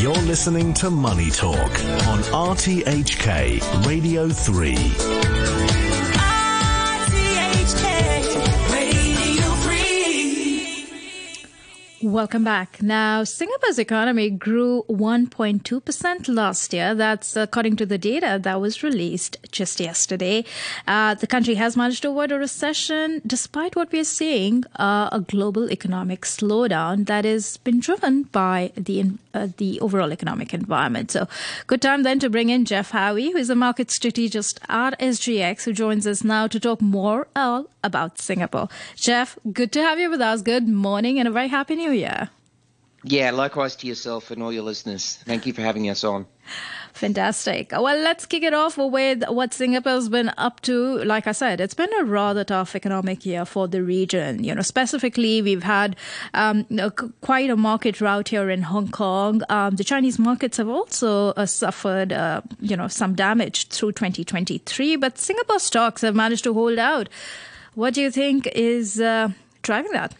You're listening to Money Talk on RTHK Radio 3. Welcome back. Now, Singapore's economy grew 1.2% last year. That's according to the data that was released just yesterday. Uh, the country has managed to avoid a recession despite what we're seeing uh, a global economic slowdown that has been driven by the uh, the overall economic environment. So, good time then to bring in Geoff Howie, who is a market strategist at SGX, who joins us now to talk more about Singapore. Geoff, good to have you with us. Good morning and a very happy new year. Yeah, likewise to yourself and all your listeners. Thank you for having us on. Fantastic. Well, let's kick it off with what Singapore's been up to. Like I said, it's been a rather tough economic year for the region. You know, specifically, we've had um, quite a market rout here in Hong Kong. Um, the Chinese markets have also uh, suffered, uh, you know, some damage through 2023, but Singapore stocks have managed to hold out. What do you think is uh, driving that?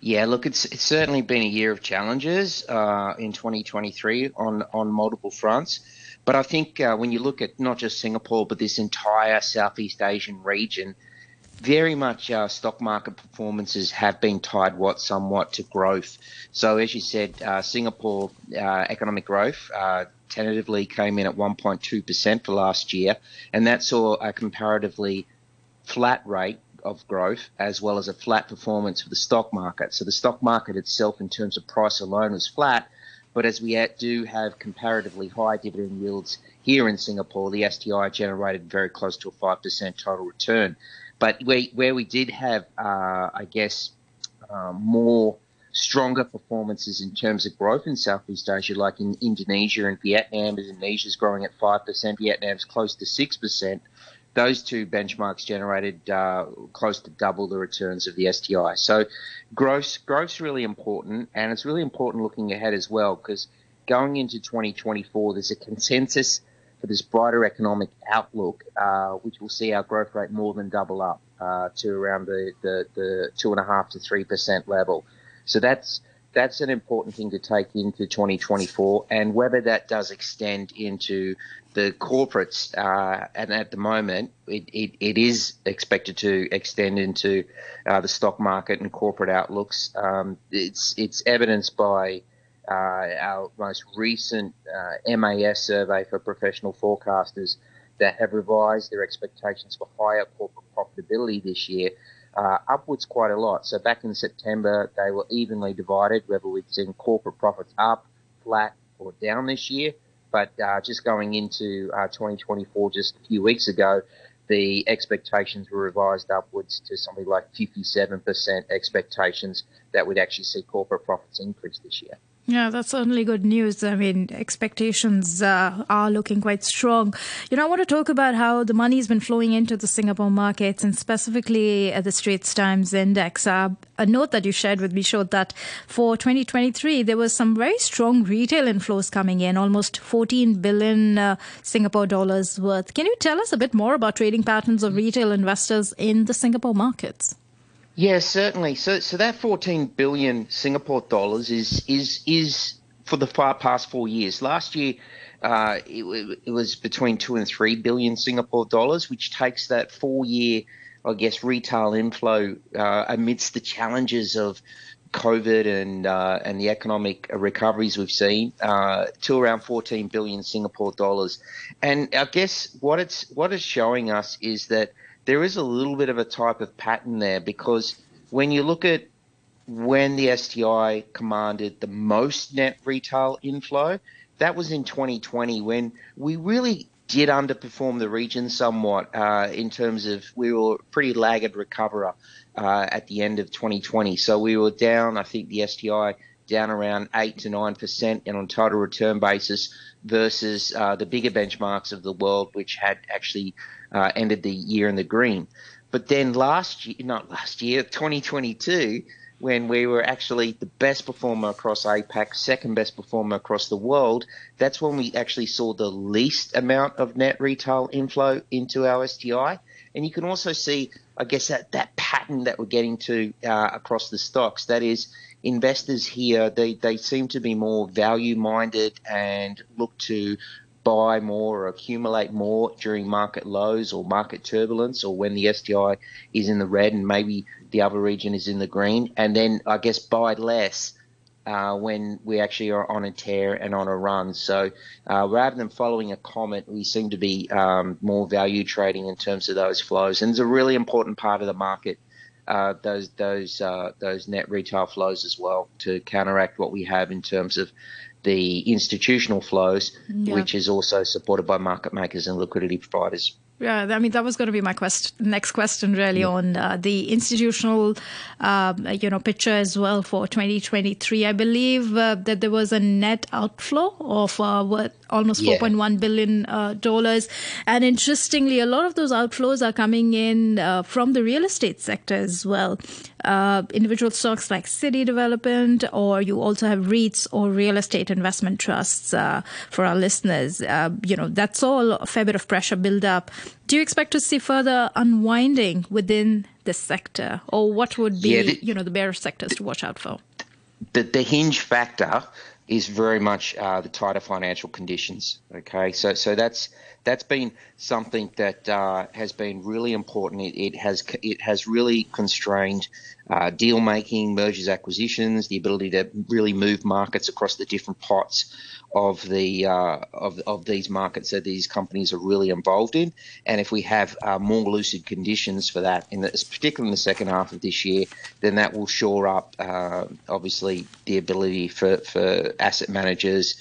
Yeah, look, it's it's certainly been a year of challenges uh, in 2023 on on multiple fronts. But I think uh, when you look at not just Singapore but this entire Southeast Asian region, very much uh, stock market performances have been tied what somewhat to growth. So as you said, uh, Singapore uh, economic growth uh, tentatively came in at 1.2% for last year, and that saw a comparatively flat rate of growth as well as a flat performance for the stock market. So the stock market itself, in terms of price alone, was flat. But as we do have comparatively high dividend yields here in Singapore, the STI generated very close to a 5% total return. But where, where we did have, uh, I guess, uh, more stronger performances in terms of growth in Southeast Asia, like in Indonesia and Vietnam. Is Indonesia's growing at 5%, Vietnam's close to 6% those two benchmarks generated uh, close to double the returns of the STI. So growth growth's really important, and it's really important looking ahead as well because going into 2024, there's a consensus for this brighter economic outlook, uh, which will see our growth rate more than double up uh, to around the, the, the two and a half to three percent level. So that's that's an important thing to take into 2024, and whether that does extend into the corporates, uh, and at the moment, it, it, it is expected to extend into uh, the stock market and corporate outlooks. Um, it's it's evidenced by uh, our most recent uh, MAS survey for professional forecasters that have revised their expectations for higher corporate profitability this year. Uh, upwards quite a lot. So back in September, they were evenly divided, whether we've seen corporate profits up, flat, or down this year. But uh, just going into uh, 2024, just a few weeks ago, the expectations were revised upwards to something like 57% expectations that we'd actually see corporate profits increase this year. Yeah, that's certainly good news. I mean, expectations uh, are looking quite strong. You know, I want to talk about how the money's been flowing into the Singapore markets and specifically the Straits Times Index. Uh, a note that you shared with me showed that for 2023, there was some very strong retail inflows coming in, almost 14 billion uh, Singapore dollars worth. Can you tell us a bit more about trading patterns of retail investors in the Singapore markets? Yeah, certainly. So, so that 14 billion Singapore dollars is is is for the far past four years. Last year, uh, it, it, was between two and three billion Singapore dollars, which takes that four-year, I guess, retail inflow uh, amidst the challenges of COVID and uh, and the economic recoveries we've seen uh, to around 14 billion Singapore dollars. And I guess what it's what it's showing us is that there is a little bit of a type of pattern there because when you look at when the STI commanded the most net retail inflow, that was in 2020 when we really did underperform the region somewhat uh, in terms of we were a pretty laggard recoverer uh, at the end of 2020. So we were down, I think the STI down around 8 to 9% and on total return basis versus uh, the bigger benchmarks of the world, which had actually uh, ended the year in the green. But then last year, not last year, 2022, when we were actually the best performer across APAC, second best performer across the world, that's when we actually saw the least amount of net retail inflow into our STI. And you can also see, I guess, that, that pattern that we're getting to uh, across the stocks. That is, investors here they, they seem to be more value minded and look to buy more or accumulate more during market lows or market turbulence or when the STI is in the red and maybe the other region is in the green, and then I guess buy less. Uh, when we actually are on a tear and on a run. So uh, rather than following a comet, we seem to be um, more value trading in terms of those flows. And it's a really important part of the market uh, those those uh, those net retail flows as well to counteract what we have in terms of the institutional flows, yeah. which is also supported by market makers and liquidity providers. Yeah, I mean that was going to be my quest- next question, really, yeah. on uh, the institutional, uh, you know, picture as well for 2023. I believe uh, that there was a net outflow of uh, what almost yeah. 4.1 billion uh, dollars, and interestingly, a lot of those outflows are coming in uh, from the real estate sector as well. Uh, individual stocks like City Development, or you also have REITs or real estate investment trusts. Uh, for our listeners, uh, you know, that's all a fair bit of pressure build up do you expect to see further unwinding within this sector, or what would be, yeah, the, you know, the bearish sectors to watch out for? The, the hinge factor is very much uh, the tighter financial conditions. Okay, so so that's that's been something that uh, has been really important. It, it, has it has really constrained uh, deal making, mergers, acquisitions, the ability to really move markets across the different pots of the uh, of of these markets that these companies are really involved in. And if we have uh, more lucid conditions for that, in the, particularly in the second half of this year, then that will shore up uh, obviously the ability for for asset managers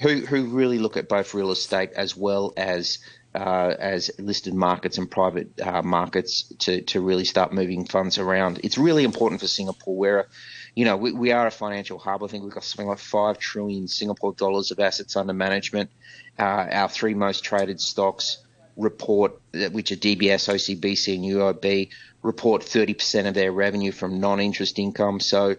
who who really look at both real estate as well as uh, as listed markets and private uh, markets to, to really start moving funds around. It's really important for Singapore. Where, you know, we, we are a financial hub. I think we've got something like five trillion Singapore dollars of assets under management. Uh, our three most traded stocks report, which are DBS, OCBC, and UOB, report 30% of their revenue from non-interest income. So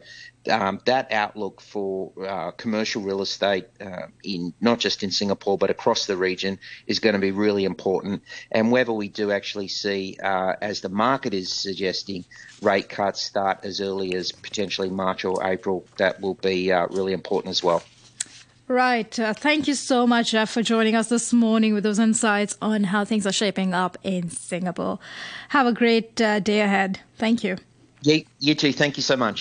um, that outlook for uh, commercial real estate uh, in not just in Singapore but across the region is going to be really important. And whether we do actually see, uh, as the market is suggesting, rate cuts start as early as potentially March or April, that will be uh, really important as well. Right. Uh, thank you so much, Geoff, for joining us this morning with those insights on how things are shaping up in Singapore. Have a great uh, day ahead. Thank you. Yeah, you too. Thank you so much.